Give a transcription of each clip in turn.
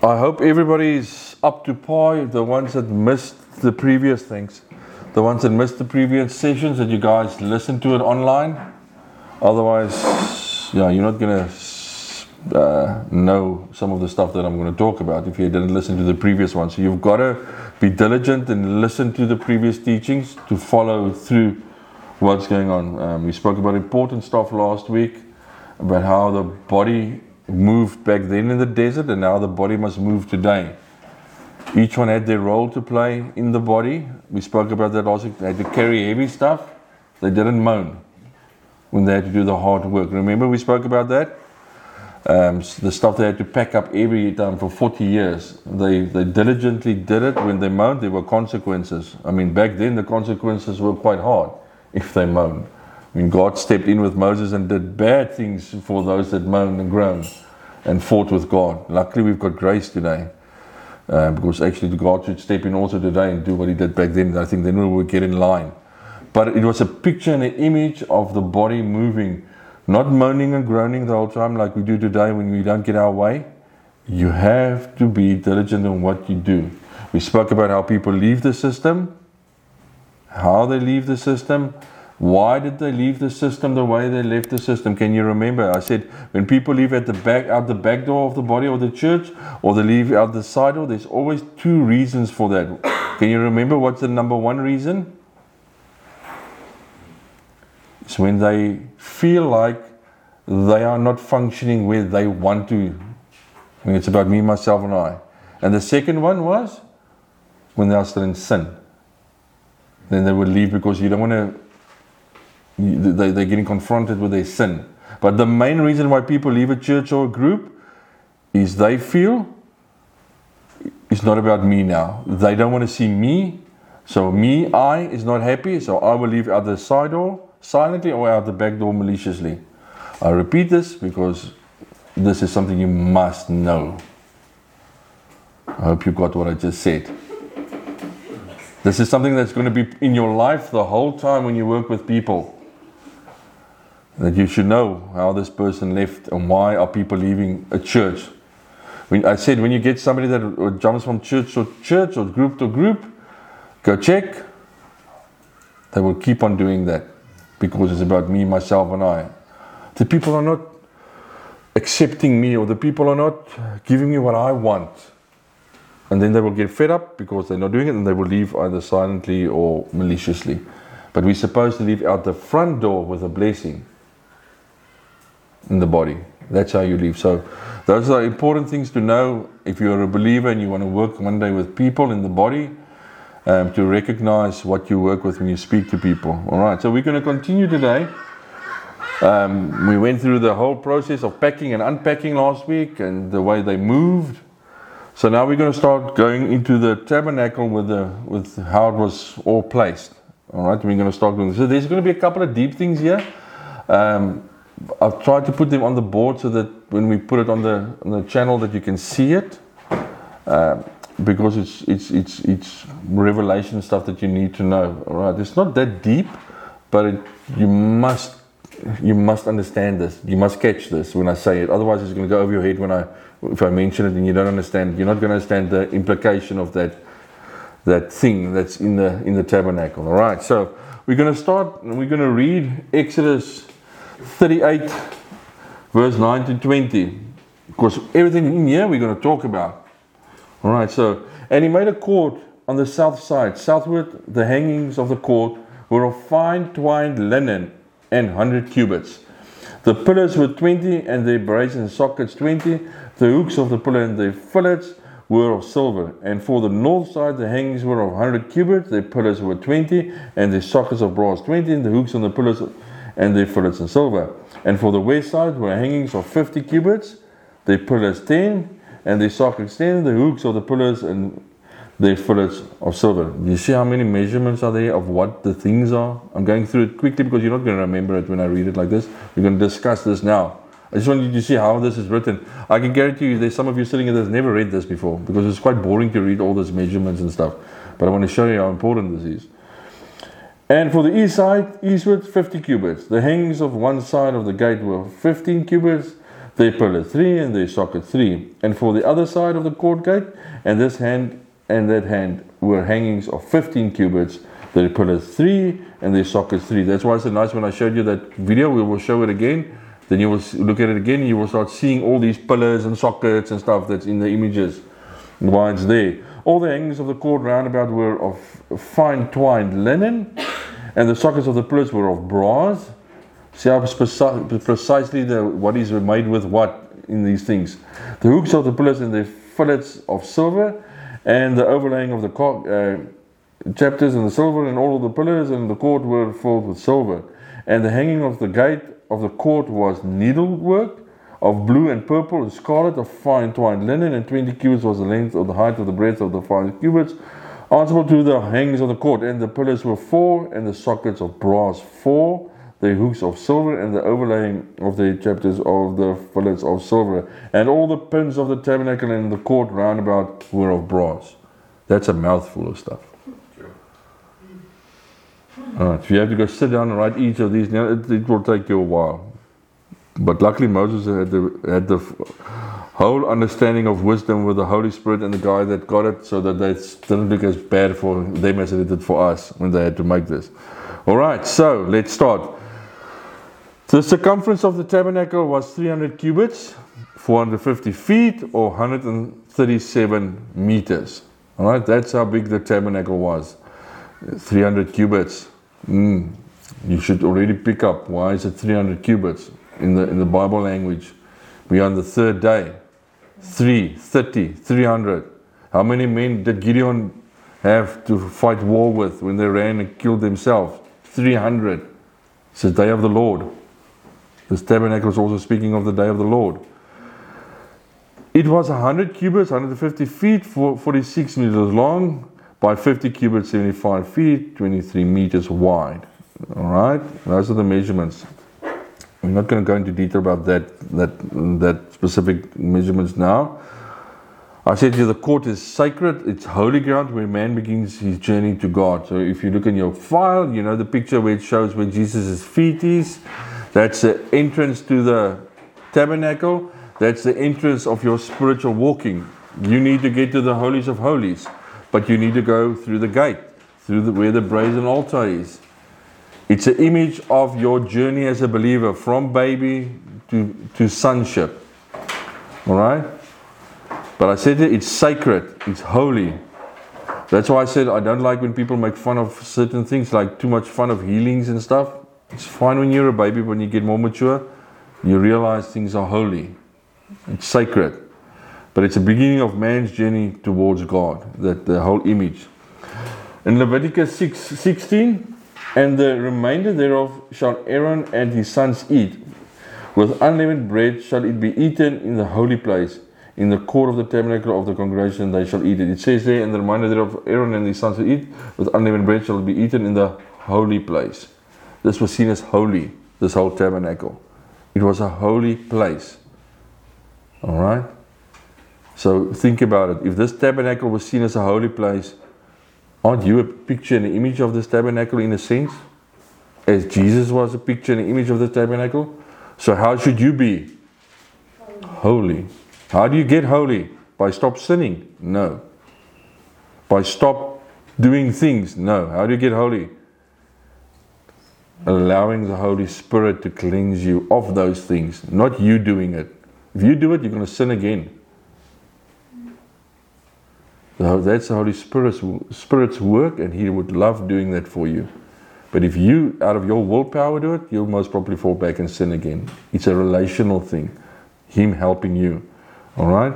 I hope everybody's up to par. The ones that missed the previous things, the ones that missed the previous sessions, that you guys listened to it online. Otherwise, yeah, you're not gonna uh, know some of the stuff that I'm going to talk about if you didn't listen to the previous one. So you've got to be diligent and listen to the previous teachings to follow through what's going on. Um, we spoke about important stuff last week about how the body moved back then in the desert and now the body must move today. Each one had their role to play in the body. We spoke about that week. They had to carry heavy stuff. They didn't moan when they had to do the hard work. Remember, we spoke about that? Um, the stuff they had to pack up every time for 40 years. They, they diligently did it. When they moaned, there were consequences. I mean, back then, the consequences were quite hard if they moaned. Mean, God stepped in with Moses and did bad things for those that moaned and groaned and fought with God. Luckily, we've got grace today. Uh, because actually, God should step in also today and do what He did back then. I think then we will get in line. But it was a picture and an image of the body moving not moaning and groaning the whole time like we do today when we don't get our way. You have to be diligent in what you do. We spoke about how people leave the system, how they leave the system. Why did they leave the system the way they left the system? Can you remember? I said when people leave at the back out the back door of the body of the church or they leave out the side door, there's always two reasons for that. Can you remember what's the number one reason? It's when they feel like they are not functioning where they want to. I mean, it's about me, myself, and I. And the second one was when they are still in sin. Then they would leave because you don't want to, they, they're getting confronted with their sin. But the main reason why people leave a church or a group is they feel it's not about me now. They don't want to see me. So me, I is not happy. So I will leave out the side door silently or out the back door maliciously. I repeat this because this is something you must know. I hope you got what I just said. This is something that's going to be in your life the whole time when you work with people. That you should know how this person left and why are people leaving a church. When I said when you get somebody that jumps from church to church or group to group, go check. They will keep on doing that because it's about me, myself, and I. The people are not accepting me, or the people are not giving me what I want. And then they will get fed up because they're not doing it and they will leave either silently or maliciously. But we're supposed to leave out the front door with a blessing in the body. That's how you leave. So, those are important things to know if you're a believer and you want to work one day with people in the body. Um, to recognize what you work with when you speak to people. All right, so we're going to continue today. Um, we went through the whole process of packing and unpacking last week and the way they moved. So now we're going to start going into the tabernacle with the with how it was all placed. All right, we're going to start doing. So there's going to be a couple of deep things here. Um, I've tried to put them on the board so that when we put it on the on the channel that you can see it. Um, because it's it's it's it's revelation stuff that you need to know. All right, it's not that deep, but it, you must you must understand this. You must catch this when I say it. Otherwise, it's going to go over your head when I if I mention it and you don't understand. You're not going to understand the implication of that that thing that's in the in the tabernacle. All right, so we're going to start. We're going to read Exodus 38, verse 9 to 20, because everything in here we're going to talk about. All right, so, and he made a court on the south side. Southward, the hangings of the court were of fine twined linen and 100 cubits. The pillars were 20 and their brazen sockets 20. The hooks of the pillar and their fillets were of silver. And for the north side, the hangings were of 100 cubits. Their pillars were 20 and their sockets of brass 20. And the hooks on the pillars and their fillets in silver. And for the west side were hangings of 50 cubits. Their pillars 10 and they start ten, the hooks of the pillars and their fillets of silver. You see how many measurements are there of what the things are? I'm going through it quickly because you're not going to remember it when I read it like this. We're going to discuss this now. I just want you to see how this is written. I can guarantee you there's some of you sitting here that's never read this before because it's quite boring to read all these measurements and stuff. But I want to show you how important this is. And for the east side, eastward, 50 cubits. The hangings of one side of the gate were 15 cubits their pillar three and their socket three. And for the other side of the court gate, and this hand and that hand were hangings of 15 cubits, their pillars three and their sockets three. That's why it's so nice when I showed you that video, we will show it again. Then you will look at it again, you will start seeing all these pillars and sockets and stuff that's in the images, why it's there. All the hangings of the court roundabout were of fine twined linen, and the sockets of the pillars were of brass. See how precisely the what is made with what in these things. The hooks of the pillars and the fillets of silver, and the overlaying of the uh, chapters and the silver, and all of the pillars and the court were filled with silver. And the hanging of the gate of the court was needlework of blue and purple and scarlet of fine twined linen, and twenty cubits was the length of the height of the breadth of the five cubits, answerable to the hangings of the court. And the pillars were four, and the sockets of brass four the hooks of silver and the overlaying of the chapters of the fillets of silver. And all the pins of the tabernacle and the court round about were of brass. That's a mouthful of stuff. Alright, if you have to go sit down and write each of these, now it, it will take you a while. But luckily, Moses had the, had the whole understanding of wisdom with the Holy Spirit and the guy that got it so that they didn't look as bad for them as it did for us when they had to make this. Alright, so let's start. The circumference of the tabernacle was 300 cubits, 450 feet, or 137 meters. All right, that's how big the tabernacle was. 300 cubits. Mm, you should already pick up why is it 300 cubits in the in the Bible language. We are on the third day. 3, 30, 300. How many men did Gideon have to fight war with when they ran and killed themselves? 300. It's the day of the Lord. This tabernacle is also speaking of the day of the Lord. It was 100 cubits, 150 feet, 46 meters long, by 50 cubits, 75 feet, 23 meters wide. All right, those are the measurements. I'm not going to go into detail about that that that specific measurements now. I said to you, the court is sacred. It's holy ground where man begins his journey to God. So if you look in your file, you know the picture where it shows where Jesus' feet is. That's the entrance to the tabernacle. That's the entrance of your spiritual walking. You need to get to the holies of holies, but you need to go through the gate, through the, where the brazen altar is. It's an image of your journey as a believer from baby to, to sonship. All right? But I said it, it's sacred, it's holy. That's why I said I don't like when people make fun of certain things, like too much fun of healings and stuff. It's fine when you're a baby, but when you get more mature, you realize things are holy. It's sacred. But it's a beginning of man's journey towards God, that the whole image. In Leviticus 6, 16, and the remainder thereof shall Aaron and his sons eat. With unleavened bread shall it be eaten in the holy place. In the court of the tabernacle of the congregation they shall eat it. It says there, and the remainder thereof Aaron and his sons shall eat. With unleavened bread shall it be eaten in the holy place. This was seen as holy, this whole tabernacle. It was a holy place. All right? So think about it. If this tabernacle was seen as a holy place, aren't you a picture and an image of this tabernacle in a sense? As Jesus was a picture and an image of the tabernacle? So how should you be? Holy. How do you get holy? By stop sinning? No. By stop doing things? No. How do you get holy? allowing the Holy Spirit to cleanse you of those things, not you doing it. If you do it, you're going to sin again. That's the Holy Spirit's, Spirit's work, and He would love doing that for you. But if you, out of your willpower, do it, you'll most probably fall back and sin again. It's a relational thing. Him helping you. All right?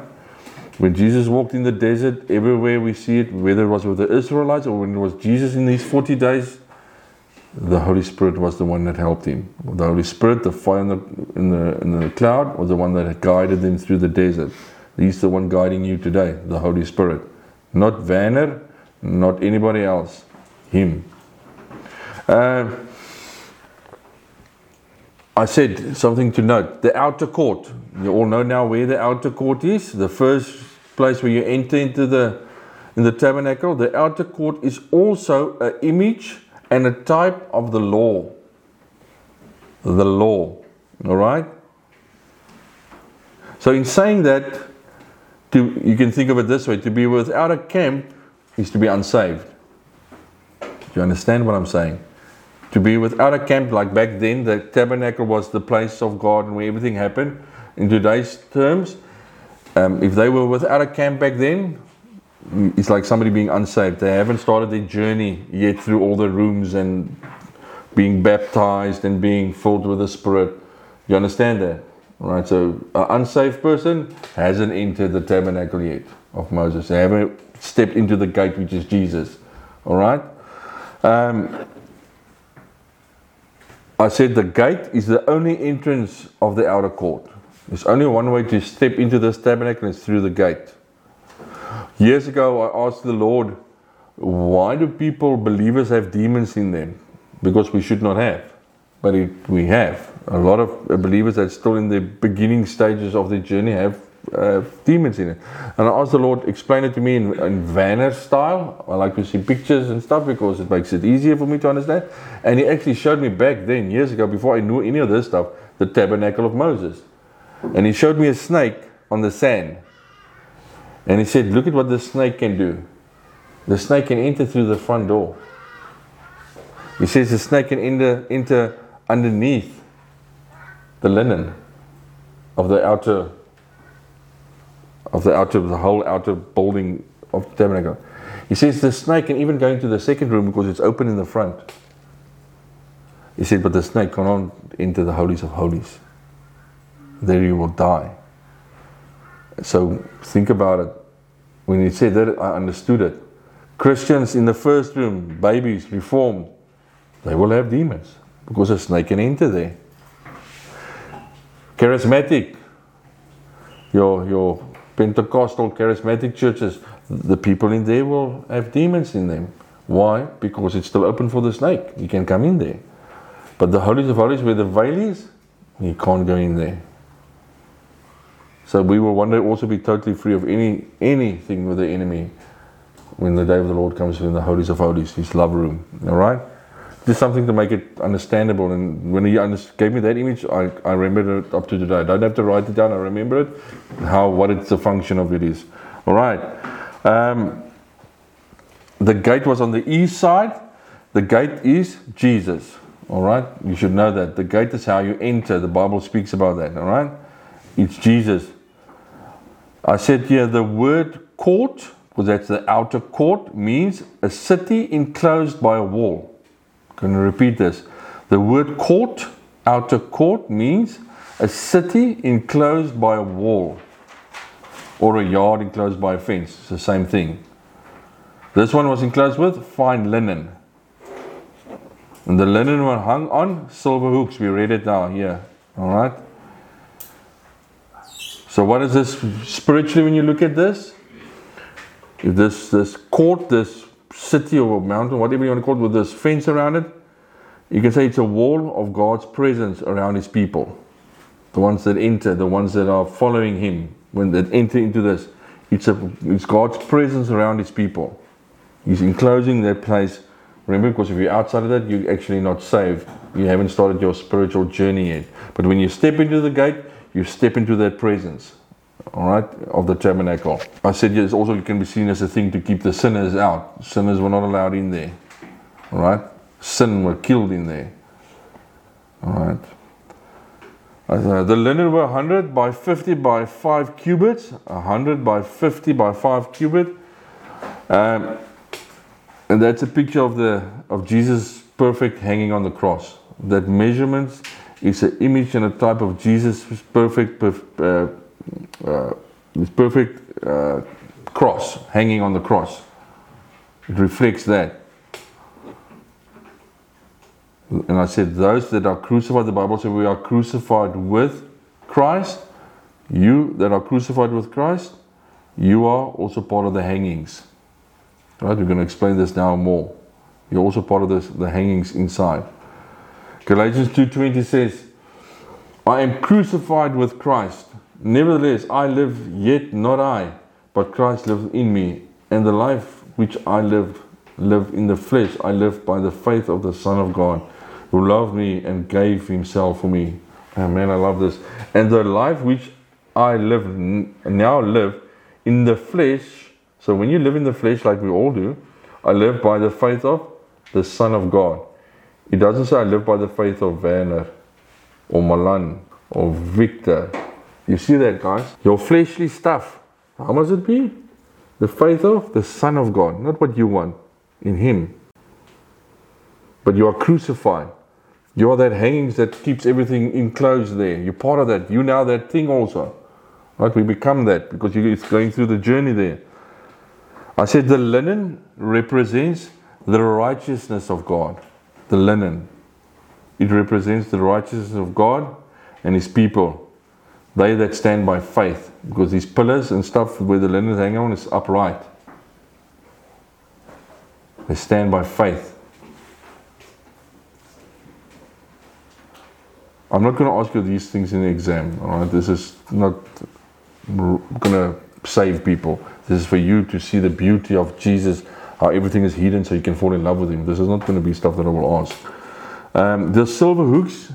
When Jesus walked in the desert, everywhere we see it, whether it was with the Israelites or when it was Jesus in these 40 days, the Holy Spirit was the one that helped him. The Holy Spirit, the fire in the, in the, in the cloud, was the one that guided him through the desert. He's the one guiding you today, the Holy Spirit. Not Vanner, not anybody else. Him. Uh, I said something to note. The outer court. You all know now where the outer court is. The first place where you enter into the in the tabernacle. The outer court is also an image and a type of the law. The law. All right? So, in saying that, to, you can think of it this way to be without a camp is to be unsaved. Do you understand what I'm saying? To be without a camp, like back then, the tabernacle was the place of God and where everything happened. In today's terms, um, if they were without a camp back then, it's like somebody being unsaved. They haven't started their journey yet through all the rooms and being baptized and being filled with the Spirit. You understand that? Right? So, an unsaved person hasn't entered the tabernacle yet of Moses. They haven't stepped into the gate, which is Jesus. All right? Um, I said the gate is the only entrance of the outer court. There's only one way to step into this tabernacle, and it's through the gate. Years ago, I asked the Lord, why do people, believers, have demons in them? Because we should not have. But it, we have. A lot of believers that still in the beginning stages of their journey have uh, demons in it. And I asked the Lord, explain it to me in, in Vanner style. I like to see pictures and stuff because it makes it easier for me to understand. And He actually showed me back then, years ago, before I knew any of this stuff, the tabernacle of Moses. And He showed me a snake on the sand. And he said, Look at what the snake can do. The snake can enter through the front door. He says the snake can enter, enter underneath the linen of the outer of the outer the whole outer building of the tabernacle. He says the snake can even go into the second room because it's open in the front. He said, but the snake cannot enter the holies of holies. There you will die. So think about it. When he said that, I understood it. Christians in the first room, babies, reformed, they will have demons because a snake can enter there. Charismatic, your, your Pentecostal charismatic churches, the people in there will have demons in them. Why? Because it's still open for the snake. You can come in there. But the holies of holies where the veil is, you can't go in there. So we will one day also be totally free of any anything with the enemy when the day of the Lord comes in the holies of holies, his love room. All right? Just something to make it understandable. And when he gave me that image, I, I remember it up to today. I don't have to write it down. I remember it, how what it's the function of it is. All right. Um, the gate was on the east side. The gate is Jesus. All right. You should know that the gate is how you enter. The Bible speaks about that. All right. It's Jesus. I said here the word court, because that's the outer court, means a city enclosed by a wall. Going to repeat this. The word court, outer court, means a city enclosed by a wall or a yard enclosed by a fence. It's the same thing. This one was enclosed with fine linen. And the linen was hung on silver hooks. We read it now here. All right. So what is this spiritually when you look at this? This this court, this city or mountain, whatever you want to call it, with this fence around it, you can say it's a wall of God's presence around His people. The ones that enter, the ones that are following Him, when they enter into this, it's a it's God's presence around His people. He's enclosing that place. Remember, because if you're outside of that, you're actually not saved. You haven't started your spiritual journey yet. But when you step into the gate, you step into that presence, all right, of the tabernacle. I said yes, also it can be seen as a thing to keep the sinners out. Sinners were not allowed in there, all right. Sin were killed in there, all right. Uh, the linen were 100 by 50 by 5 cubits, 100 by 50 by 5 cubit. Um, and that's a picture of the of Jesus perfect hanging on the cross. That measurements is an image and a type of Jesus' perfect, perfect, uh, uh, perfect uh, cross hanging on the cross. It reflects that. And I said, those that are crucified, the Bible says we are crucified with Christ. You that are crucified with Christ, you are also part of the hangings. Right? We're going to explain this now more. You're also part of this, the hangings inside. Galatians 2:20 says, I am crucified with Christ. Nevertheless, I live, yet not I, but Christ lives in me. And the life which I live, live in the flesh, I live by the faith of the Son of God, who loved me and gave himself for me. Oh man, I love this. And the life which I live now live in the flesh. So when you live in the flesh, like we all do, I live by the faith of the Son of God. It doesn't say I live by the faith of Werner or Milan or Victor. You see that, guys? Your fleshly stuff. How must it be? The faith of the Son of God, not what you want in Him. But you are crucified. You are that hangings that keeps everything enclosed there. You're part of that. You now that thing also. Right? We become that because it's going through the journey there. I said the linen represents the righteousness of God. The linen. It represents the righteousness of God and His people. They that stand by faith. Because these pillars and stuff where the linen is hanging on is upright. They stand by faith. I'm not going to ask you these things in the exam. All right, this is not going to save people. This is for you to see the beauty of Jesus, how everything is hidden, so you can fall in love with Him. This is not going to be stuff that I will ask. Um, the silver hooks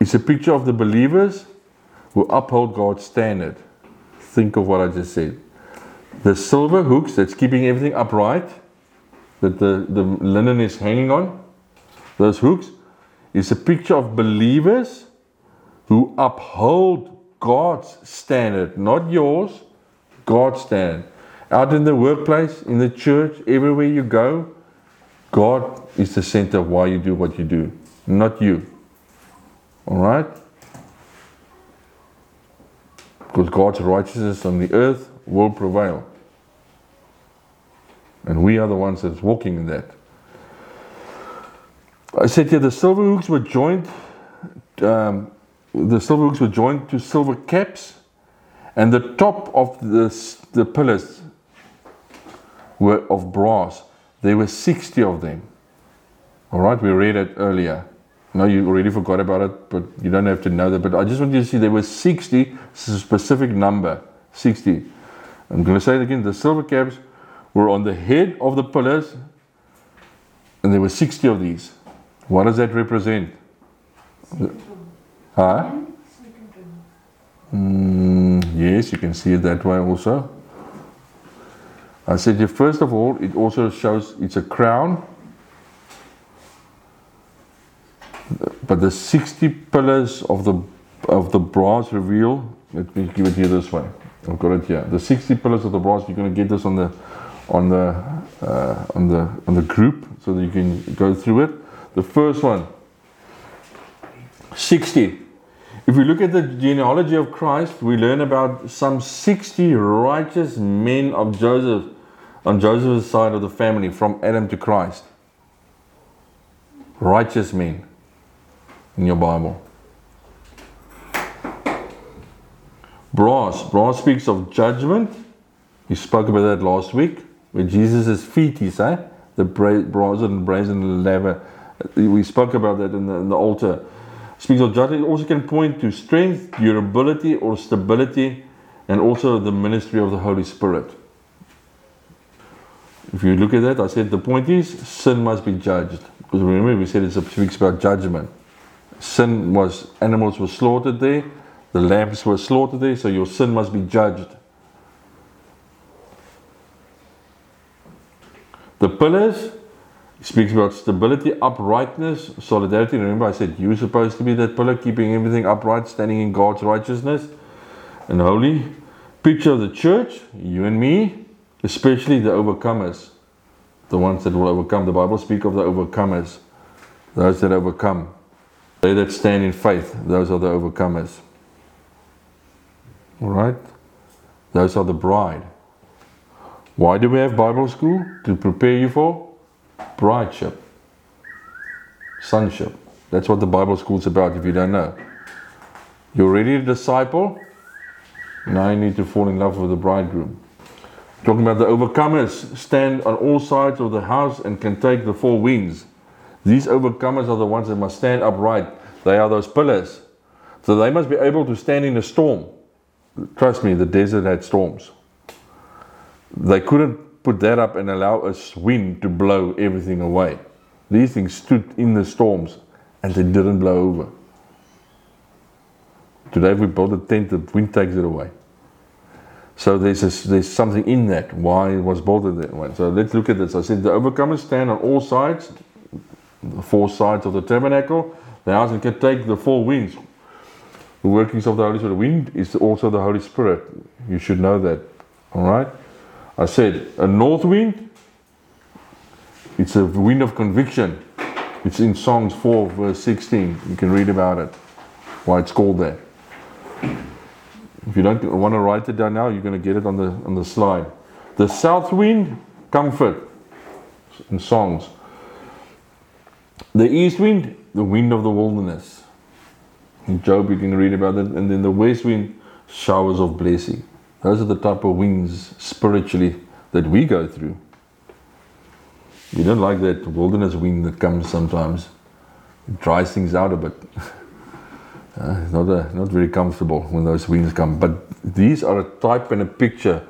is a picture of the believers who uphold God's standard. Think of what I just said. The silver hooks that's keeping everything upright, that the, the linen is hanging on, those hooks is a picture of believers who uphold God's standard, not yours, God's standard. Out in the workplace, in the church, everywhere you go, God is the center of why you do what you do, not you. All right? Because God's righteousness on the earth will prevail. And we are the ones that's walking in that. I said here the silver hooks were joined, um, the silver hooks were joined to silver caps, and the top of the, the pillars were of brass. There were 60 of them. All right, we read it earlier. No, you already forgot about it, but you don't have to know that. But I just want you to see there were 60, this is a specific number 60. I'm going to say it again the silver caps were on the head of the pillars, and there were 60 of these. What does that represent? Huh? Mm, yes, you can see it that way also. I said, first of all, it also shows it's a crown. But the 60 pillars of the of the brass reveal, let me give it here this way. I've got it here. The 60 pillars of the brass, you're going to get this on the on the uh, on the on the group so that you can go through it. The first one, 60. If we look at the genealogy of Christ, we learn about some 60 righteous men of Joseph on Joseph's side of the family from Adam to Christ. Righteous men in your Bible. Brass. Brass speaks of judgment. We spoke about that last week, where Jesus' feet he eh? The brazen and brazen laver we spoke about that in the, in the altar. Speaks of judgment. It also can point to strength, durability, or stability, and also the ministry of the Holy Spirit. If you look at that, I said the point is sin must be judged. Because remember, we said it speaks about judgment. Sin was, animals were slaughtered there, the lambs were slaughtered there, so your sin must be judged. The pillars speaks about stability, uprightness, solidarity. Remember, I said you're supposed to be that pillar, keeping everything upright, standing in God's righteousness and holy. Picture of the church, you and me, especially the overcomers, the ones that will overcome. The Bible speaks of the overcomers, those that overcome. They that stand in faith, those are the overcomers. All right? Those are the bride. Why do we have Bible school? To prepare you for brideship, sonship. That's what the Bible school is about if you don't know. You're ready to disciple, now you need to fall in love with the bridegroom. Talking about the overcomers stand on all sides of the house and can take the four winds. These overcomers are the ones that must stand upright. They are those pillars. So they must be able to stand in a storm. Trust me, the desert had storms. They couldn't put that up and allow a wind to blow everything away. These things stood in the storms and they didn't blow over. Today we build a tent, the wind takes it away. So there's a, there's something in that why it was built that way. So let's look at this. I said the overcomers stand on all sides, the four sides of the tabernacle. The house and can take the four winds. The workings of the Holy Spirit. Wind is also the Holy Spirit. You should know that. All right. I said a north wind. It's a wind of conviction. It's in Songs 4, verse 16. You can read about it. Why it's called that. If you don't want to write it down now, you're going to get it on the on the slide. The south wind, comfort in songs. The east wind, the wind of the wilderness. In Job, you can read about it. And then the west wind, showers of blessing. Those are the type of winds spiritually that we go through. You don't like that wilderness wind that comes sometimes. It dries things out a bit. Uh, not, a, not very comfortable when those winds come. But these are a type and a picture.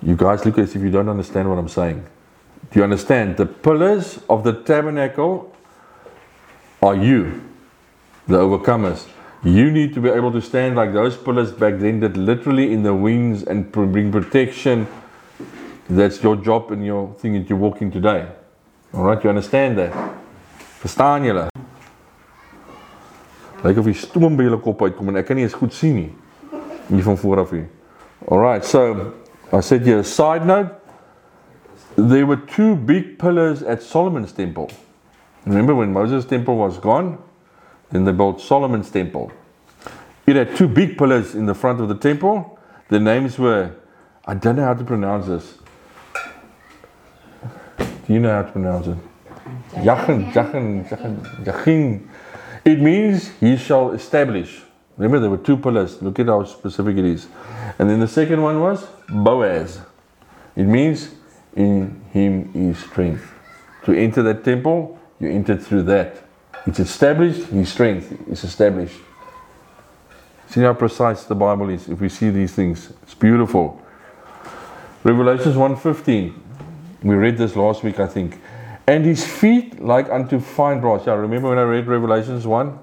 You guys look as if you don't understand what I'm saying. Do you understand? The pillars of the tabernacle are you, the overcomers. You need to be able to stand like those pillars back then that literally in the wings and bring protection. That's your job and your thing that you're walking today. All right, you understand that? Verstaan julle? Lyk of die stoom by julle kop uitkom en ek kan nie eens goed sien nie. Hier van voor af hier. Alright, so I said here, side note, there were two big pillars at Solomon's temple. Remember when Moses' temple was gone? Then they built Solomon's temple. It had two big pillars in the front of the temple. The names were, I don't know how to pronounce this. Do you know how to pronounce it? Yachin, Yachin, Yachin, Yachin. It means he shall establish. Remember, there were two pillars. Look at how specific it is. And then the second one was Boaz. It means in him is strength. To enter that temple, you enter through that. It's established, his strength is established. See how precise the Bible is if we see these things. It's beautiful. Revelations 1:15. We read this last week, I think. And his feet like unto fine brass. Yeah, remember when I read Revelations 1?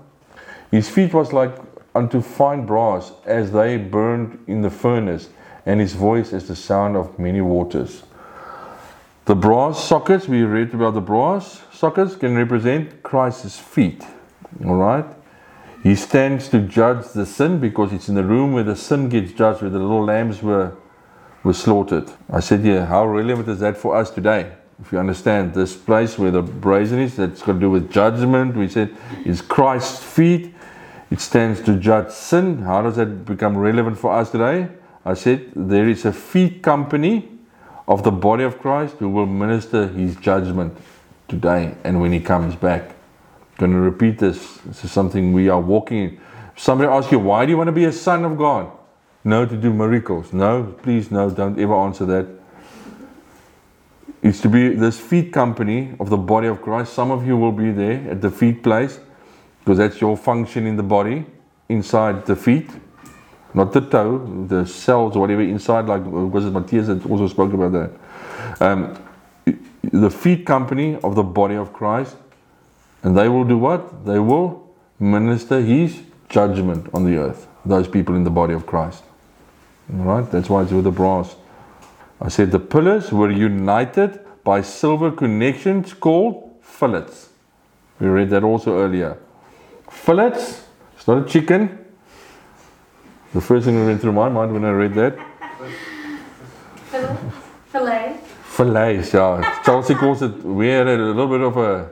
His feet was like unto fine brass as they burned in the furnace, and his voice as the sound of many waters. The brass sockets, we read about the brass sockets, can represent Christ's feet. Alright? He stands to judge the sin because it's in the room where the sin gets judged, where the little lambs were, were slaughtered. I said, yeah, how relevant is that for us today? if you understand this place where the brazen is, that's got to do with judgment. We said is Christ's feet. It stands to judge sin. How does that become relevant for us today? I said there is a feet company of the body of Christ who will minister his judgment today and when he comes back. I'm going to repeat this. This is something we are walking in. Somebody asks you, why do you want to be a son of God? No, to do miracles. No, please, no, don't ever answer that. It's to be this feet company of the body of Christ. Some of you will be there at the feet place because that's your function in the body inside the feet, not the toe, the cells or whatever inside. Like was it Matthias that also spoke about that? Um, the feet company of the body of Christ, and they will do what? They will minister His judgment on the earth. Those people in the body of Christ. All right, that's why it's with the brass. I said the pillars were united by silver connections called fillets. We read that also earlier. Fillets, it's not a chicken. The first thing that went through my mind when I read that. Fillet. Fillets, yeah. Chelsea calls it, we had a little bit of a,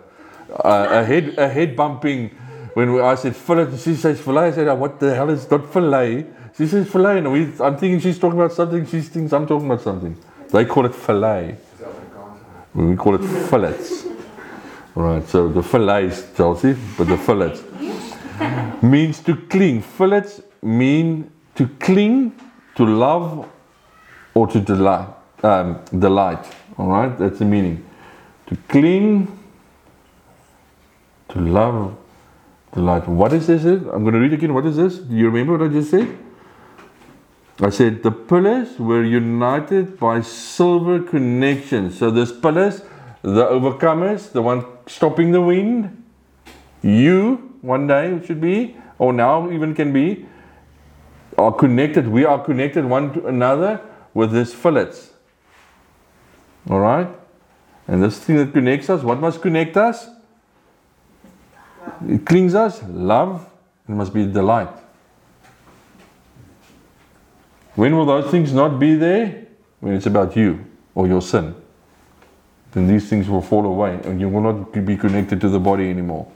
a, a head a head bumping when we, I said fillet, she says fillet. I said, oh, what the hell is not fillet? She says filet, and we, I'm thinking she's talking about something. She thinks I'm talking about something. They call it filet. We call it fillets. Right, so the fillets, Chelsea, but the fillets means to cling. Fillets mean to cling, to love, or to delight. Um, delight. All right, that's the meaning. To cling, to love, delight. What is this? I'm going to read again. What is this? Do you remember what I just said? I said the pillars were united by silver connections. So this pillars, the overcomers, the one stopping the wind, you one day it should be, or now even can be, are connected. We are connected one to another with this fillets. All right? And this thing that connects us, what must connect us? It clings us, love, it must be delight. When will those things not be there? When it's about you or your sin. Then these things will fall away and you will not be connected to the body anymore.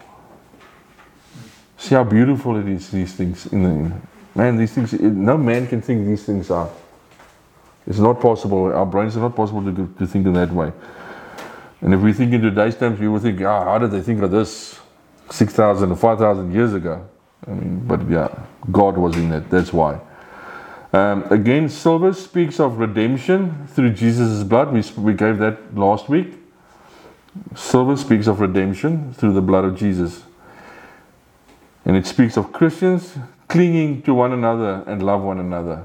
See how beautiful it is, these things. In the, man, these things, no man can think these things are. It's not possible. Our brains are not possible to, to think in that way. And if we think in today's terms, we would think, ah, how did they think of this 6,000 or 5,000 years ago? I mean, but yeah, God was in it. That's why. Um, again, silver speaks of redemption through Jesus' blood. We, we gave that last week. Silver speaks of redemption through the blood of Jesus. And it speaks of Christians clinging to one another and love one another.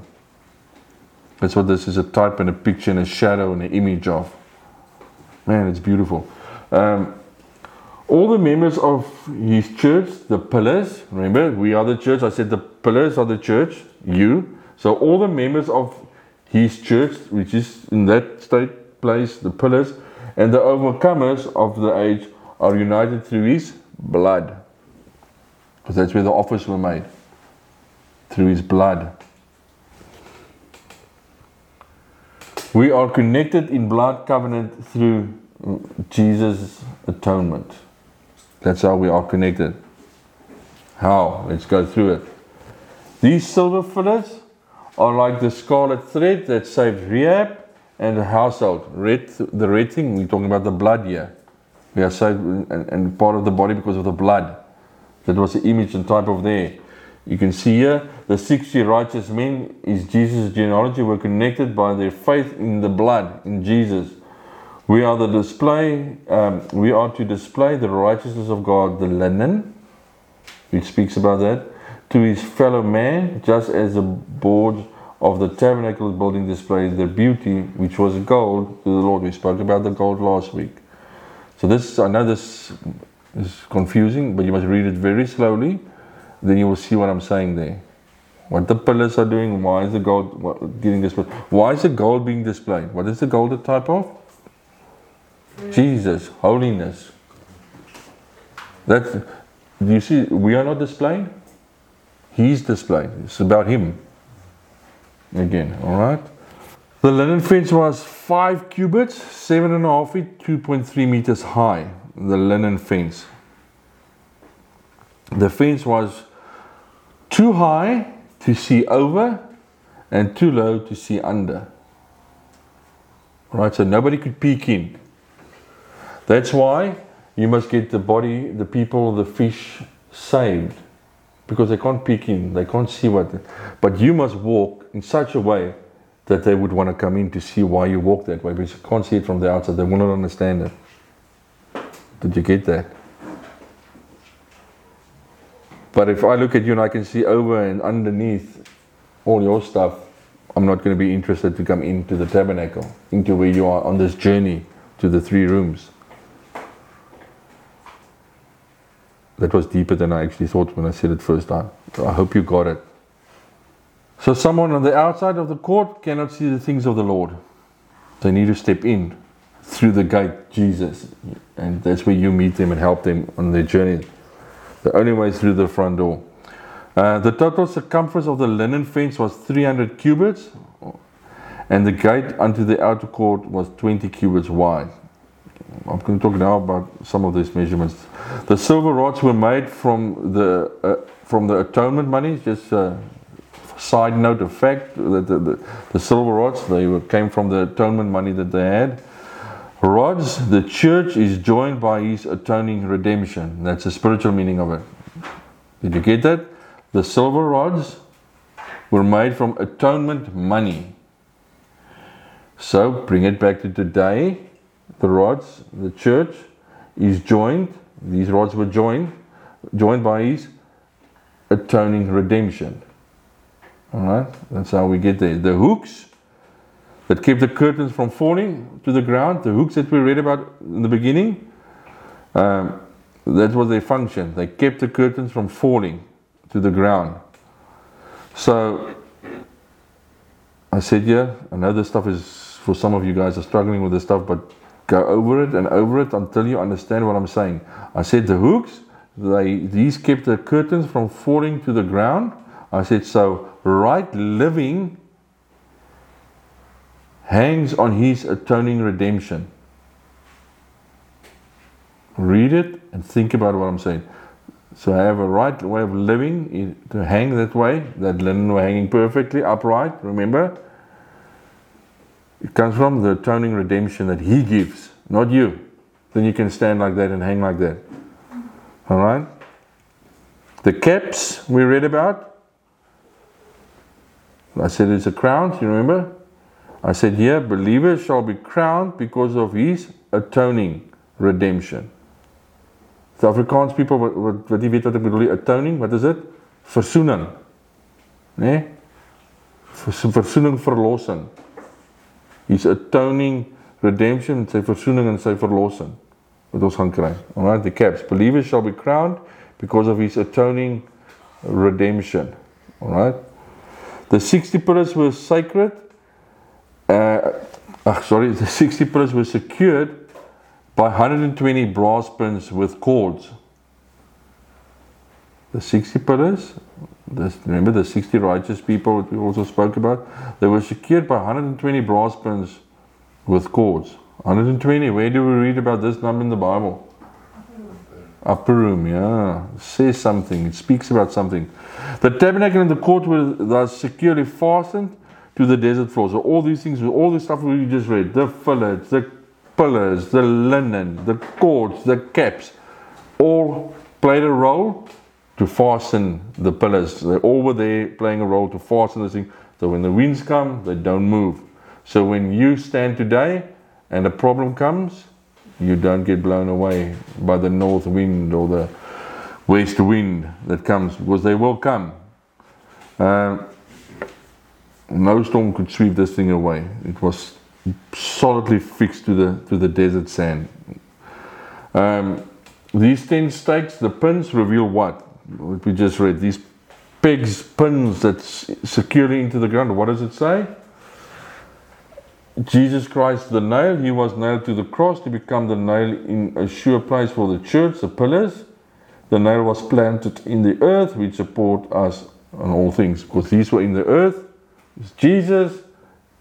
That's what this is a type and a picture and a shadow and an image of. Man, it's beautiful. Um, all the members of his church, the pillars, remember, we are the church. I said the pillars are the church, you. So all the members of his church, which is in that state place, the pillars, and the overcomers of the age are united through his blood. Because that's where the offers were made. Through his blood. We are connected in blood covenant through Jesus' atonement. That's how we are connected. How? Let's go through it. These silver fillets are like the scarlet thread that saved Rahab and the household. Red, the red thing, we're talking about the blood here. We are saved and, and part of the body because of the blood. That was the image and type of there. You can see here the 60 righteous men is Jesus' genealogy were connected by their faith in the blood, in Jesus. We are the display, um, we are to display the righteousness of God, the linen, which speaks about that, to his fellow man, just as the boards of the tabernacle building displays their beauty, which was gold to the Lord. We spoke about the gold last week. So this, I know this is confusing, but you must read it very slowly. Then you will see what I'm saying there. What the pillars are doing, why is the gold getting displayed? Why is the gold being displayed? What is the gold a type of? Jesus, holiness. That do you see? We are not displayed. He's displayed. It's about Him. Again, all right. The linen fence was five cubits, seven and a half feet, two point three meters high. The linen fence. The fence was too high to see over and too low to see under. Right, so nobody could peek in. That's why you must get the body, the people, the fish saved. Because they can't peek in, they can't see what. But you must walk in such a way that they would want to come in to see why you walk that way. Because you can't see it from the outside, they will not understand it. Did you get that? But if I look at you and I can see over and underneath all your stuff, I'm not going to be interested to come into the tabernacle, into where you are on this journey to the three rooms. That was deeper than I actually thought when I said it first time. So I hope you got it. So someone on the outside of the court cannot see the things of the Lord. They need to step in through the gate, Jesus. And that's where you meet them and help them on their journey. The only way is through the front door. Uh, the total circumference of the linen fence was 300 cubits, and the gate unto the outer court was 20 cubits wide. I'm going to talk now about some of these measurements. The silver rods were made from the uh, from the atonement money. Just a side note of fact that the, the, the, silver rods they were, came from the atonement money that they had. Rods, the church is joined by His atoning redemption. That's the spiritual meaning of it. Did you get that? The silver rods were made from atonement money. So bring it back to today the rods, the church is joined, these rods were joined, joined by his atoning redemption. Alright, that's how we get there. The hooks that kept the curtains from falling to the ground, the hooks that we read about in the beginning, um, that was their function. They kept the curtains from falling to the ground. So I said, yeah, I know this stuff is for some of you guys are struggling with this stuff, but go over it and over it until you understand what I'm saying. I said the hooks, they these kept the curtains from falling to the ground. I said so right living hangs on his atoning redemption. Read it and think about what I'm saying. So I have a right way of living to hang that way, that linen way hanging perfectly upright, remember? It comes from the atoning redemption that He gives, not you. Then you can stand like that and hang like that. Alright? The caps we read about. I said it's a crown, you remember? I said here, believers shall be crowned because of His atoning redemption. The Afrikaans people wat wat, wat jy weet wat ek bedoel, atoning, wat is dit? Versoening. Né? Nee? Versoening, verlossing. His atoning redemption, sy versoening en sy verlossing wat ons gaan kry. Alright, the caps. Believers shall be crowned because of his atoning redemption. Alright? The 60 pillars were sacred. Uh, sorry, the 60 pillars were secured by 120 brass pins with cords. The 60 pillars, this, remember the 60 righteous people we also spoke about? They were secured by 120 brass pins with cords. 120, where do we read about this number in the Bible? Upper room, yeah. Says something, it speaks about something. The tabernacle and the court were thus securely fastened to the desert floor. So all these things, all this stuff we just read, the fillets, the pillars, the linen, the cords, the caps, all played a role to fasten the pillars. They all were there playing a role to fasten the thing. So when the winds come, they don't move. So when you stand today and a problem comes, you don't get blown away by the north wind or the west wind that comes because they will come. Uh, no storm could sweep this thing away. It was solidly fixed to the to the desert sand. Um, these ten stakes, the pins reveal what? What we just read. These pegs, pins that's securely into the ground. What does it say? Jesus Christ, the nail, he was nailed to the cross to become the nail in a sure place for the church, the pillars. The nail was planted in the earth, which support us on all things, because these were in the earth. It's Jesus,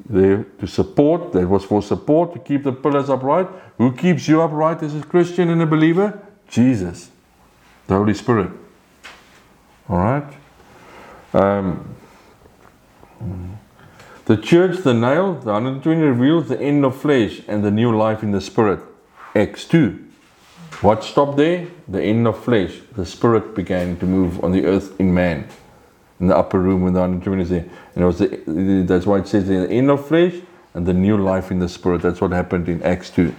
there to support, that was for support, to keep the pillars upright. Who keeps you upright as a Christian and a believer? Jesus, the Holy Spirit. All right? Um, the church, the nail, the 120 reveals the end of flesh and the new life in the spirit. Acts 2. What stopped there? The end of flesh. The spirit began to move on the earth in man in the upper room when the 120 is there. And it was the, that's why it says the end of flesh and the new life in the spirit. That's what happened in Acts 2,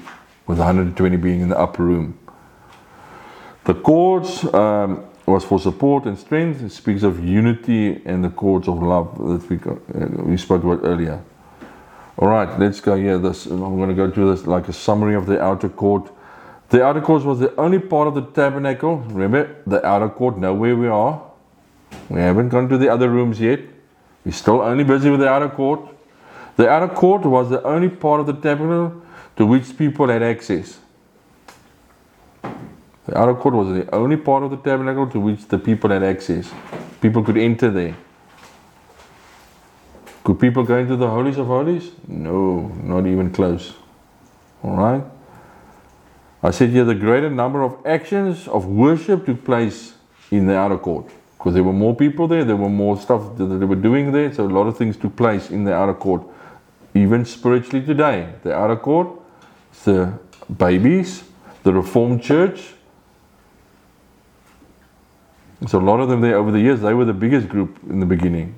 with 120 being in the upper room. The cords um, was for support and strength. It speaks of unity and the cords of love that we, uh, we spoke about earlier. All right, let's go here. This I'm going to go through this like a summary of the outer court. The outer court was the only part of the tabernacle. Remember, the outer court, know where we are. We haven't gone to the other rooms yet. We're still only busy with the outer court. The outer court was the only part of the tabernacle to which people had access. The outer court was the only part of the tabernacle to which the people had access. People could enter there. Could people go into the holies of holies? No, not even close. All right. I said here the greater number of actions of worship took place in the outer court because there were more people there, there were more stuff that they were doing there, so a lot of things took place in the outer court. Even spiritually today, the outer court, the babies, the Reformed Church. So a lot of them there over the years, they were the biggest group in the beginning.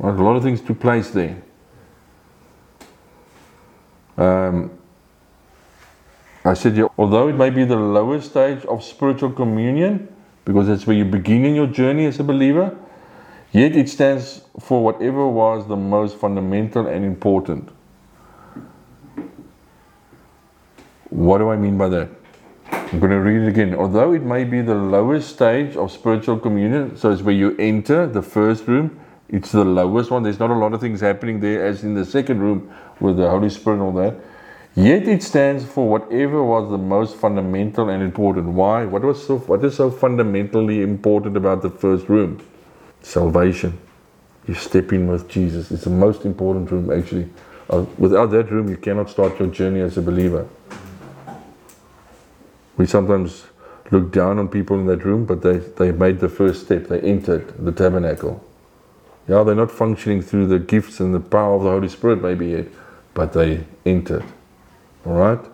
A lot of things took place there. Um, I said, yeah, although it may be the lowest stage of spiritual communion, because that's where you begin in your journey as a believer. Yet it stands for whatever was the most fundamental and important. What do I mean by that? I'm going to read it again. Although it may be the lowest stage of spiritual communion, so it's where you enter the first room, It's the lowest one. There's not a lot of things happening there as in the second room with the Holy Spirit and all that. Yet it stands for whatever was the most fundamental and important. Why? What was so what is so fundamentally important about the first room? Salvation. You step in with Jesus. It's the most important room actually. Uh, without that room you cannot start your journey as a believer. We sometimes look down on people in that room, but they, they made the first step. They entered the tabernacle. Yeah, they're not functioning through the gifts and the power of the Holy Spirit maybe yet, but they entered. All right.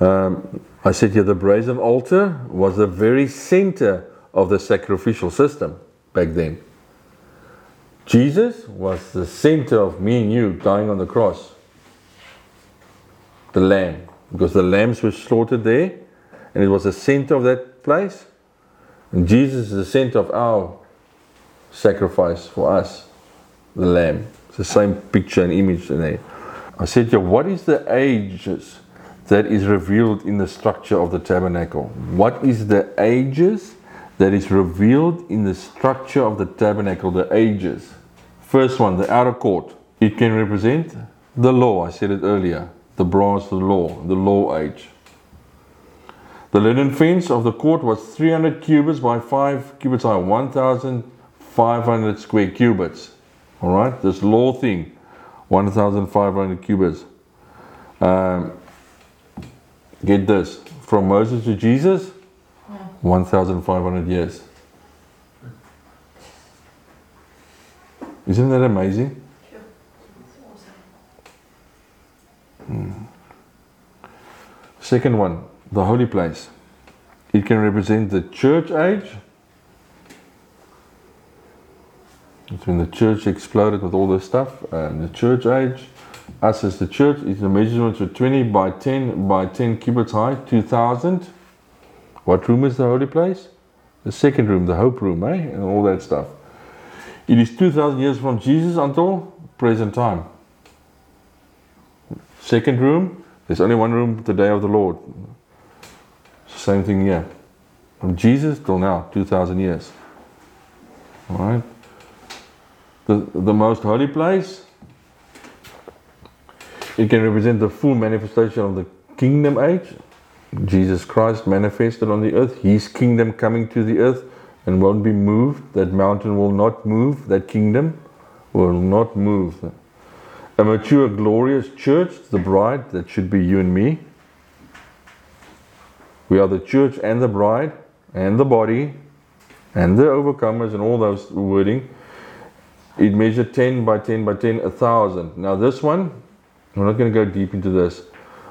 Um, I said here the brazen altar was the very center of the sacrificial system back then. Jesus was the center of me and you dying on the cross. The lamb. Because the lambs were slaughtered there, and it was the center of that place. And Jesus is the center of our sacrifice for us, the lamb. It's the same picture and image in there. I said, yeah, what is the ages that is revealed in the structure of the tabernacle? What is the ages that is revealed in the structure of the tabernacle? The ages. First one, the outer court. It can represent the law. I said it earlier. The of the law, the law age. The linen fence of the court was 300 cubits by 5 cubits high, 1,500 square cubits. All right, this law thing 1,500 cubits. Um, get this from Moses to Jesus, 1,500 years. Isn't that amazing? Hmm. Second one, the holy place. It can represent the church age It's when the church exploded with all this stuff. Um, the church age, us as the church, it's the measurements were 20 by 10 by 10 cubits high, 2000. What room is the holy place? The second room, the hope room, eh? And all that stuff. It is 2000 years from Jesus until present time. Second room, there's only one room, the day of the Lord. Same thing here. From Jesus till now, 2000 years. All right? The, the most holy place. It can represent the full manifestation of the kingdom age. Jesus Christ manifested on the earth, His kingdom coming to the earth and won't be moved. That mountain will not move, that kingdom will not move. A mature, glorious church, the bride, that should be you and me. We are the church and the bride and the body and the overcomers and all those wording it measured 10 by 10 by 10, a thousand. Now this one, we're not going to go deep into this.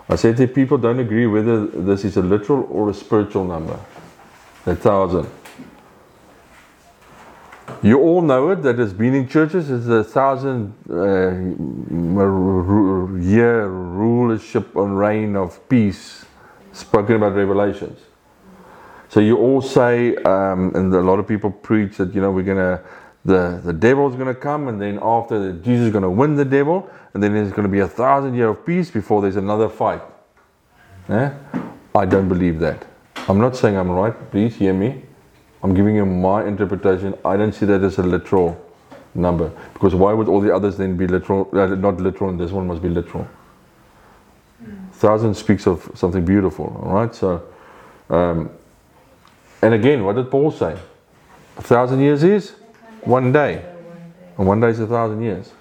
I said that people don't agree whether this is a literal or a spiritual number. A thousand. You all know it that has been in churches. It's a thousand uh, year rulership and reign of peace spoken about Revelations. So you all say, um, and a lot of people preach that you know we're going to the, the devil is going to come, and then after Jesus is going to win the devil, and then there's going to be a thousand year of peace before there's another fight. Eh? I don't believe that. I'm not saying I'm right, please hear me. I'm giving you my interpretation. I don't see that as a literal number. Because why would all the others then be literal, uh, not literal, and this one must be literal? Thousand speaks of something beautiful, all right? So, um, and again, what did Paul say? A thousand years is one day. And one day is a thousand years.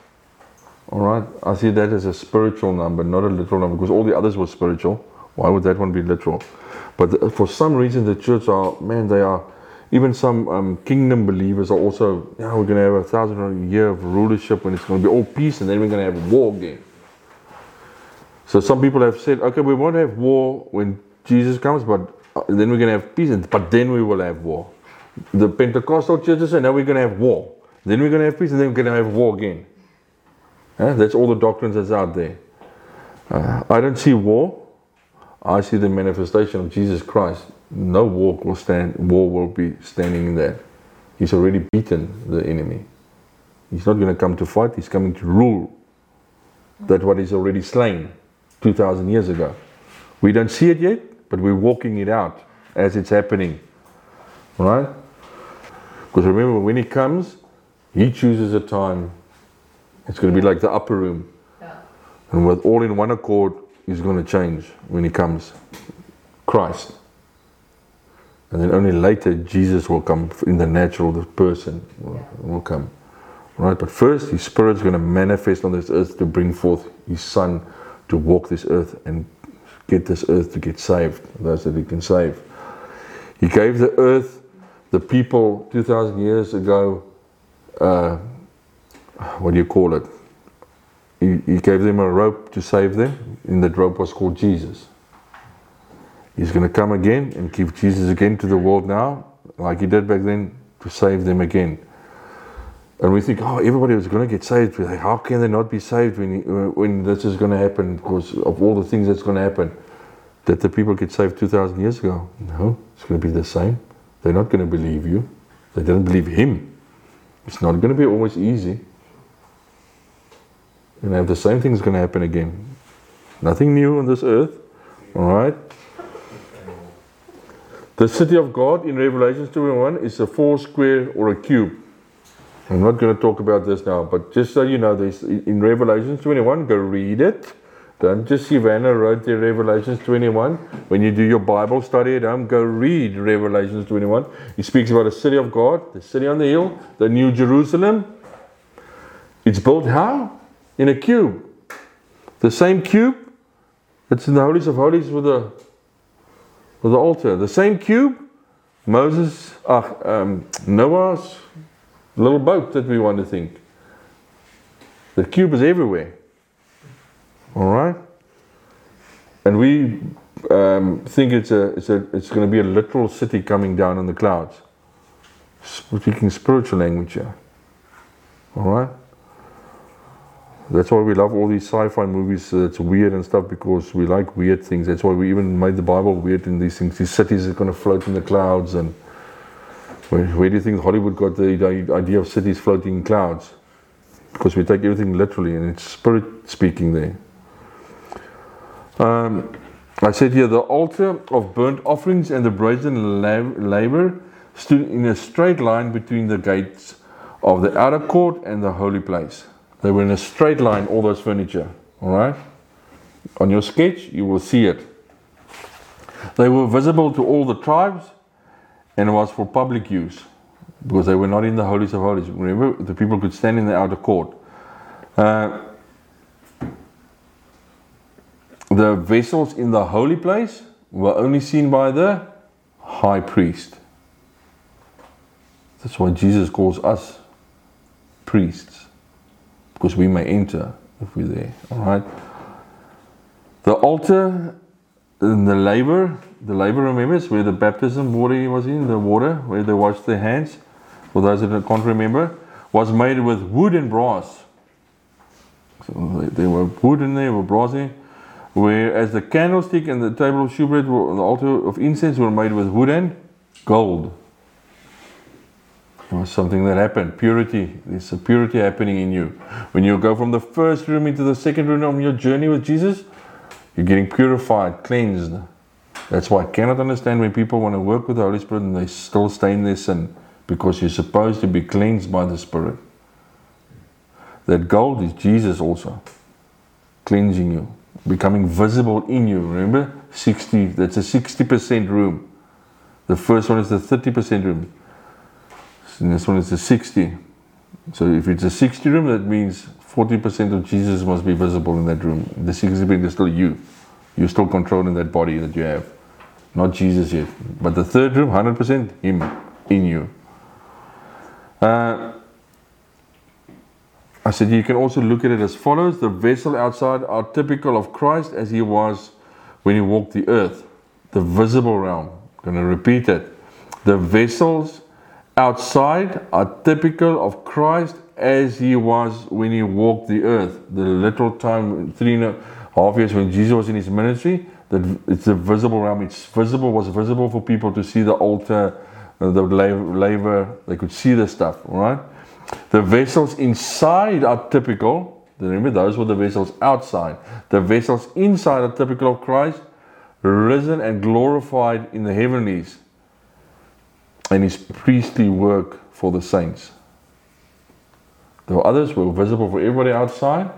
All right, I see that as a spiritual number, not a literal number, because all the others were spiritual. Why would that one be literal? But for some reason, the church are man, they are. Even some um, kingdom believers are also. Yeah, we're going to have a thousand year of rulership, and it's going to be all peace, and then we're going to have war again. So some people have said, okay, we won't have war when Jesus comes, but uh, then we're going to have peace, and, but then we will have war the Pentecostal churches say, now we're going to have war. Then we're going to have peace, and then we're going to have war again. That's all the doctrines that's out there. Uh, I don't see war. I see the manifestation of Jesus Christ. No war will stand. War will be standing in that. He's already beaten the enemy. He's not going to come to fight. He's coming to rule. That what is already slain, two thousand years ago. We don't see it yet, but we're walking it out as it's happening. Right? Because remember, when he comes, He chooses a time. It's going to be like the upper room. Yeah. And with all in one accord, He's going to change when He comes. Christ. And then only later, Jesus will come in the natural, the person will, will come. Right? But first, His Spirit's going to manifest on this earth to bring forth His Son to walk this earth and get this earth to get saved, those that He can save. He gave the earth, the people 2,000 years ago, uh, what do you call it? He, he gave them a rope to save them, and that rope was called Jesus. He's going to come again and give Jesus again to the world now, like he did back then, to save them again. And we think, oh, everybody was going to get saved. Like, how can they not be saved when, when this is going to happen because of all the things that's going to happen? That the people get saved 2,000 years ago? No, it's going to be the same. They're not going to believe you. They didn't believe him. It's not going to be always easy. And the same thing is going to happen again. Nothing new on this earth. All right. The city of God in Revelation 21 is a four square or a cube. I'm not going to talk about this now, but just so you know, this in Revelation 21, go read it. Don't just Savannah wrote the Revelations 21. When you do your Bible study at home, go read Revelations 21. He speaks about the city of God, the city on the hill, the New Jerusalem. It's built how? In a cube. The same cube that's in the holies of holies with the with the altar. The same cube, Moses, uh, um, Noah's little boat that we want to think. The cube is everywhere. All right, and we um, think it's a it's a it's going to be a literal city coming down in the clouds. Speaking spiritual language here. All right. That's why we love all these sci-fi movies that's weird and stuff because we like weird things. That's why we even made the Bible weird in these things. These cities are going to float in the clouds and where, where do you think Hollywood got the idea of cities floating in clouds? Because we take everything literally and it's spirit speaking there. Um, I said here the altar of burnt offerings and the brazen laver stood in a straight line between the gates of the outer court and the holy place. They were in a straight line, all those furniture. All right? On your sketch, you will see it. They were visible to all the tribes and it was for public use because they were not in the holies of holies. Remember, the people could stand in the outer court. Uh, the vessels in the holy place were only seen by the high priest. That's why Jesus calls us priests, because we may enter if we're there. All right. The altar and the laver, the laver, remembers where the baptism water was in, the water where they washed their hands. For those that can't remember, was made with wood and brass. So there were wood in there, were brass in whereas the candlestick and the table of shewbread were, the altar of incense were made with wood and gold. It was something that happened. Purity. There's a purity happening in you. When you go from the first room into the second room on your journey with Jesus, you're getting purified, cleansed. That's why I cannot understand when people want to work with the Holy Spirit and they still stay in their sin because you're supposed to be cleansed by the Spirit. That gold is Jesus also cleansing you becoming visible in you. Remember, 60, that's a 60% room. The first one is the 30% room. And this one is the 60. So if it's a 60 room, that means 40% of Jesus must be visible in that room. The 60% is still you. You're still controlling that body that you have. Not Jesus yet. But the third room, 100% Him in you. Uh, I said you can also look at it as follows the vessel outside are typical of Christ as he was when he walked the earth, the visible realm. I'm going to repeat it. The vessels outside are typical of Christ as he was when he walked the earth. The literal time, three and a half years when Jesus was in his ministry, that it's the visible realm. It's visible, was visible for people to see the altar, uh, the laver, they could see the stuff, right? The vessels inside are typical. Remember, those were the vessels outside. The vessels inside are typical of Christ, risen and glorified in the heavenlies, and his priestly work for the saints. The others were visible for everybody outside.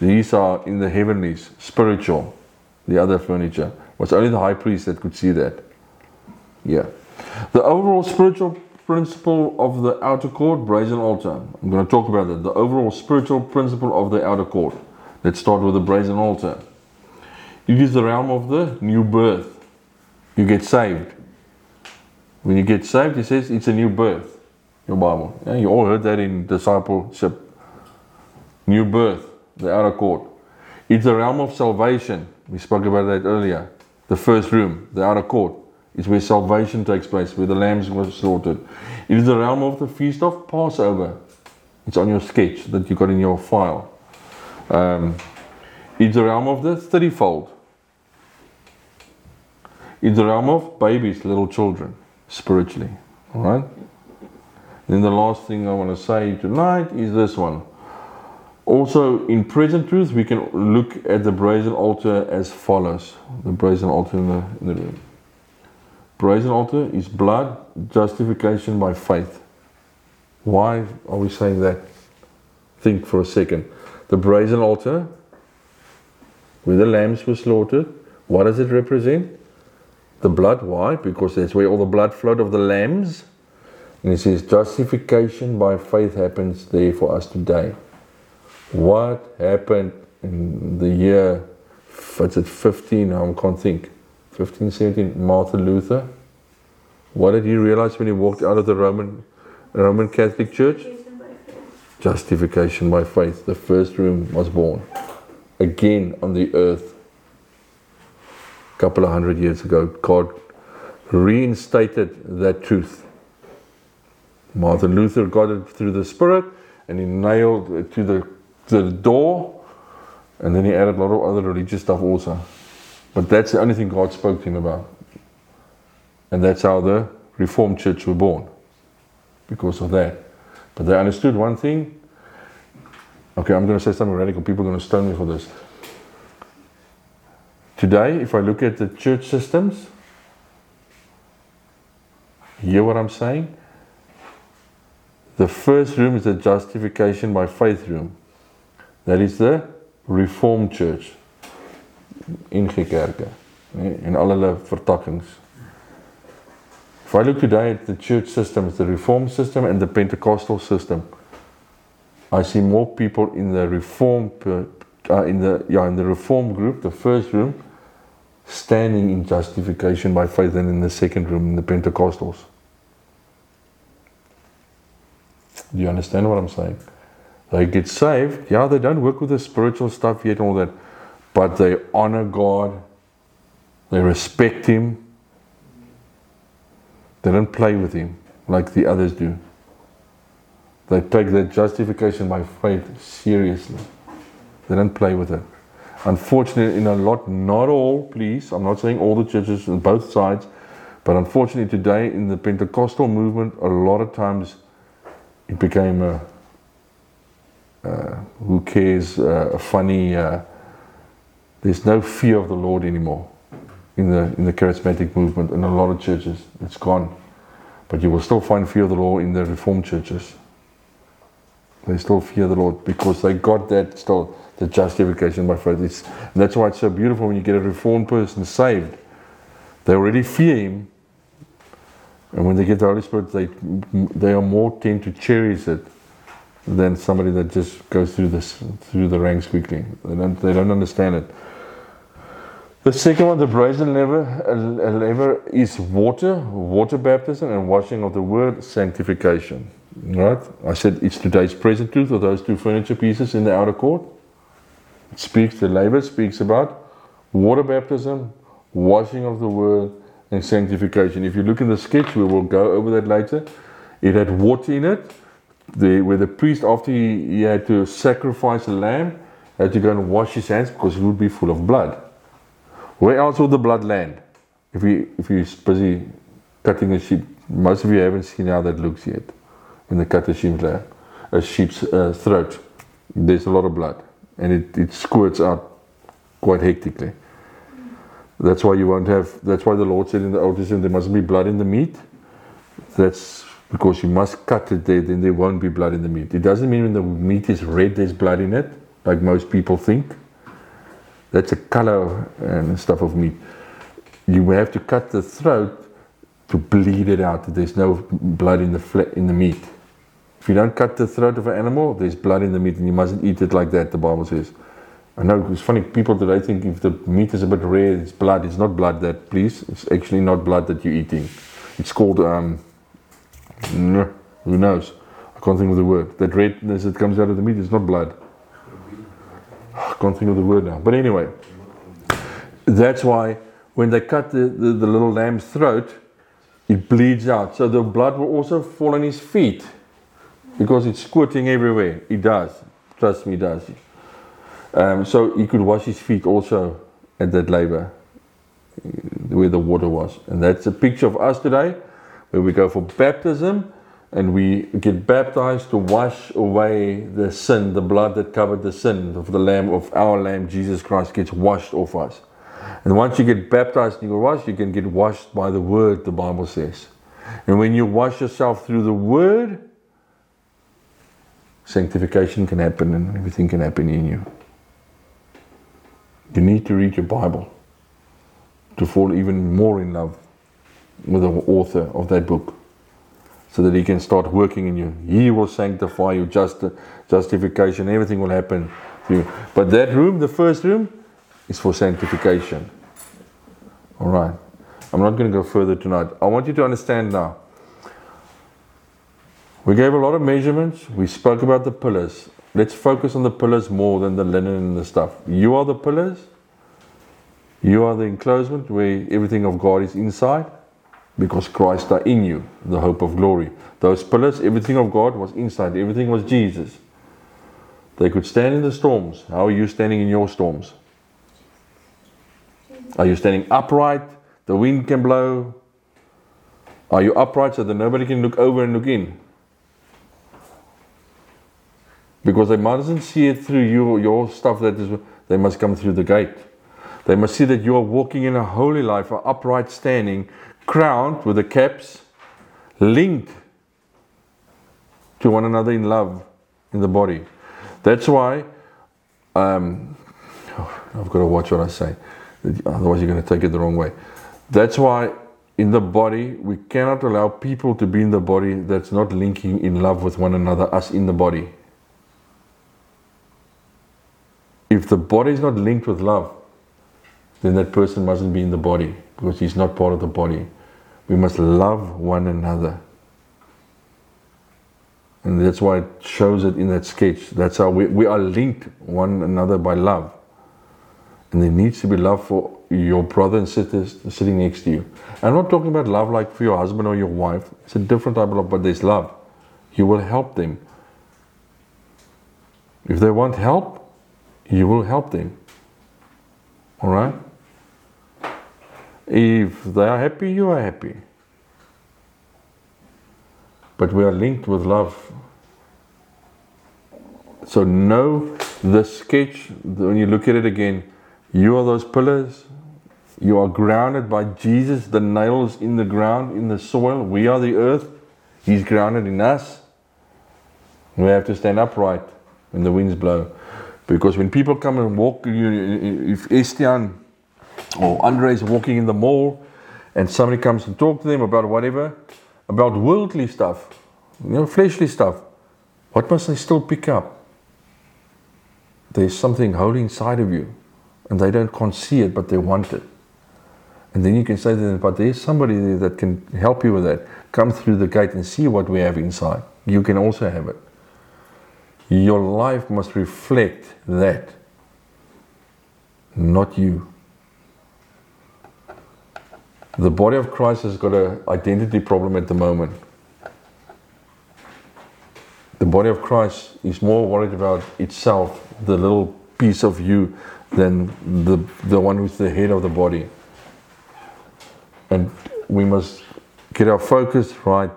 These are in the heavenlies, spiritual. The other furniture it was only the high priest that could see that. Yeah. The overall spiritual principle of the outer court, brazen altar. I'm going to talk about that. The overall spiritual principle of the outer court. Let's start with the brazen altar. It is the realm of the new birth. You get saved. When you get saved, he says it's a new birth. Your Bible. Yeah, you all heard that in discipleship. New birth, the outer court. It's the realm of salvation. We spoke about that earlier. The first room, the outer court. It's where salvation takes place, where the lambs were slaughtered. It is the realm of the feast of Passover. It's on your sketch that you got in your file. Um, it's the realm of the thirtyfold. It's the realm of babies, little children, spiritually. All right? Then the last thing I want to say tonight is this one. Also, in present truth, we can look at the brazen altar as follows. The brazen altar in the, in the room. Brazen altar is blood, justification by faith. Why are we saying that? Think for a second. The brazen altar, where the lambs were slaughtered, what does it represent? The blood. Why? Because that's where all the blood flowed of the lambs. And it says justification by faith happens there for us today. What happened in the year, what's it, 15, I can't think, 15, 17, Martin Luther. What did he realize when he walked out of the Roman, Roman Catholic Church? Justification by faith. The first room was born. Again on the earth. A couple of hundred years ago, God reinstated that truth. Martin Luther got it through the Spirit and he nailed it to the, to the door and then he added a lot of other religious stuff also. But that's the only thing God spoke to him about. And that's how the Reformed Church were born. Because of that. But they understood one thing. Okay, I'm going to say something radical. People are going to stone me for this. Today, if I look at the church systems, hear what I'm saying? The first room is the justification by faith room. That is the Reformed Church. NG Kerke. En al hulle vertakkings. If I look today at the church system, the reform system and the Pentecostal system, I see more people in the reform uh, in the yeah, in the Reformed group, the first room, standing in justification by faith, than in the second room, in the Pentecostals. Do you understand what I'm saying? They get saved. Yeah, they don't work with the spiritual stuff yet and all that, but they honor God. They respect Him. They don't play with Him like the others do. They take their justification by faith seriously. They don't play with it. Unfortunately, in a lot, not all, please, I'm not saying all the churches on both sides, but unfortunately today in the Pentecostal movement, a lot of times it became a, uh, who cares, uh, a funny, uh, there's no fear of the Lord anymore in the, in the charismatic movement in a lot of churches. It's gone. But you will still find fear of the Lord in the Reformed churches. They still fear the Lord because they got that still, the justification by faith. It's, that's why it's so beautiful when you get a Reformed person saved. They already fear Him and when they get the Holy Spirit, they they are more tend to cherish it than somebody that just goes through this through the ranks quickly. They don't they don't understand it. The second one, the brazen laver, uh, uh, laver is water, water baptism, and washing of the word, sanctification. Right? I said it's today's present truth of those two furniture pieces in the outer court. It speaks, the laver speaks about water baptism, washing of the word, and sanctification. If you look in the sketch, we will go over that later. It had water in it, the, where the priest, after he, he had to sacrifice a lamb, had to go and wash his hands because it would be full of blood. Where else would the blood land? If you if you're busy cutting a sheep, most of you haven't seen how that looks yet. When they cut a sheep's, a sheep's uh, throat, there's a lot of blood, and it, it squirts out quite hectically. That's why you won't have. That's why the Lord said in the Old Testament there mustn't be blood in the meat. That's because you must cut it there, then there won't be blood in the meat. It doesn't mean when the meat is red, there's blood in it, like most people think. That's a color and stuff of meat. You have to cut the throat to bleed it out. There's no blood in the fle- in the meat. If you don't cut the throat of an animal, there's blood in the meat, and you mustn't eat it like that. The Bible says. I know it's funny. People today think if the meat is a bit rare, it's blood. It's not blood. That please, it's actually not blood that you're eating. It's called um, who knows? I can't think of the word. That redness that comes out of the meat is not blood. I can't think of the word now. But anyway, that's why when they cut the, the, the little lamb's throat, it bleeds out. So the blood will also fall on his feet because it's squirting everywhere. It does. Trust me, it does. Um, so he could wash his feet also at that laver where the water was. And that's a picture of us today where we go for baptism and we get baptized to wash away the sin, the blood that covered the sin of the Lamb, of our Lamb, Jesus Christ, gets washed off us. And once you get baptized and you wash, you can get washed by the Word, the Bible says. And when you wash yourself through the Word, sanctification can happen and everything can happen in you. You need to read your Bible to fall even more in love with the author of that book so that he can start working in you. He will sanctify you, just justification, everything will happen to you. But that room, the first room, is for sanctification. All right. I'm not going to go further tonight. I want you to understand now. We gave a lot of measurements. We spoke about the pillars. Let's focus on the pillars more than the linen and the stuff. You are the pillars. You are the enclosement where everything of God is inside because Christ are in you, the hope of glory. Those pillars, everything of God was inside, everything was Jesus. They could stand in the storms. How are you standing in your storms? Are you standing upright? The wind can blow. Are you upright so that nobody can look over and look in? Because they mustn't see it through you, your stuff that is, they must come through the gate. They must see that you are walking in a holy life, an upright standing, crowned with the caps, linked to one another in love in the body. That's why um, I've got to watch what I say, otherwise, you're going to take it the wrong way. That's why in the body, we cannot allow people to be in the body that's not linking in love with one another, us in the body. If the body is not linked with love, then that person mustn't be in the body because he's not part of the body. We must love one another. And that's why it shows it in that sketch. That's how we, we are linked one another by love. And there needs to be love for your brother and sisters sitting next to you. I'm not talking about love like for your husband or your wife. It's a different type of love, but there's love. You will help them. If they want help, you will help them. All right? If they are happy, you are happy. But we are linked with love. So know the sketch, when you look at it again, you are those pillars. You are grounded by Jesus, the nails in the ground, in the soil. We are the earth. He's grounded in us. We have to stand upright when the winds blow. Because when people come and walk, if Estian or Andre is walking in the mall and somebody comes and talk to them about whatever, about worldly stuff, you know, fleshly stuff, what must they still pick up? There's something holy inside of you, and they don't see it, but they want it. And then you can say to them, but there's somebody there that can help you with that. Come through the gate and see what we have inside. You can also have it. Your life must reflect that, not you. The body of Christ has got an identity problem at the moment. The body of Christ is more worried about itself, the little piece of you, than the, the one who's the head of the body. And we must get our focus right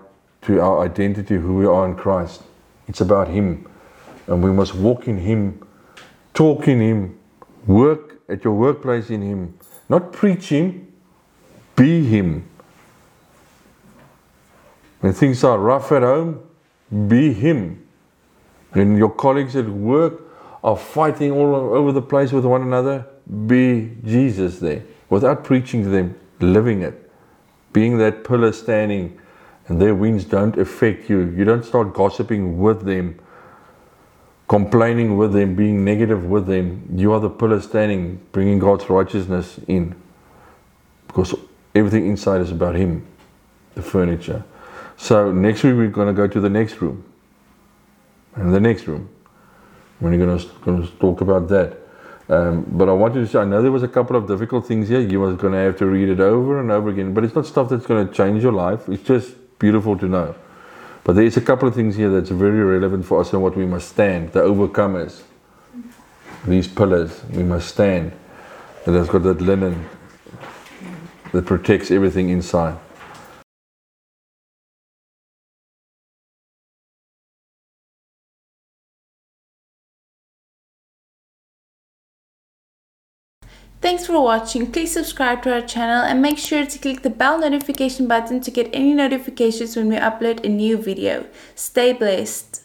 to our identity, who we are in Christ. It's about Him. And we must walk in Him, talk in Him, work at your workplace in Him. Not preach Him, be Him. When things are rough at home, be Him. When your colleagues at work are fighting all over the place with one another, be Jesus there. Without preaching to them, living it. Being that pillar standing, and their winds don't affect you. You don't start gossiping with them, complaining with them, being negative with them. You are the pillar standing, bringing God's righteousness in. Because everything inside is about Him, the furniture. So next week we're going to go to the next room. And the next room. We're going to, going to talk about that. Um, but I want you to say, I know there was a couple of difficult things here. You was going to have to read it over and over again. But it's not stuff that's going to change your life. It's just beautiful to know. But there's a couple of things here that's very relevant for us and what we must stand. The overcomers. These pillars. We must stand. And it's got that linen that protects everything inside. Thanks for watching. Please subscribe to our channel and make sure to click the bell notification button to get any notifications when we upload a new video. Stay blessed.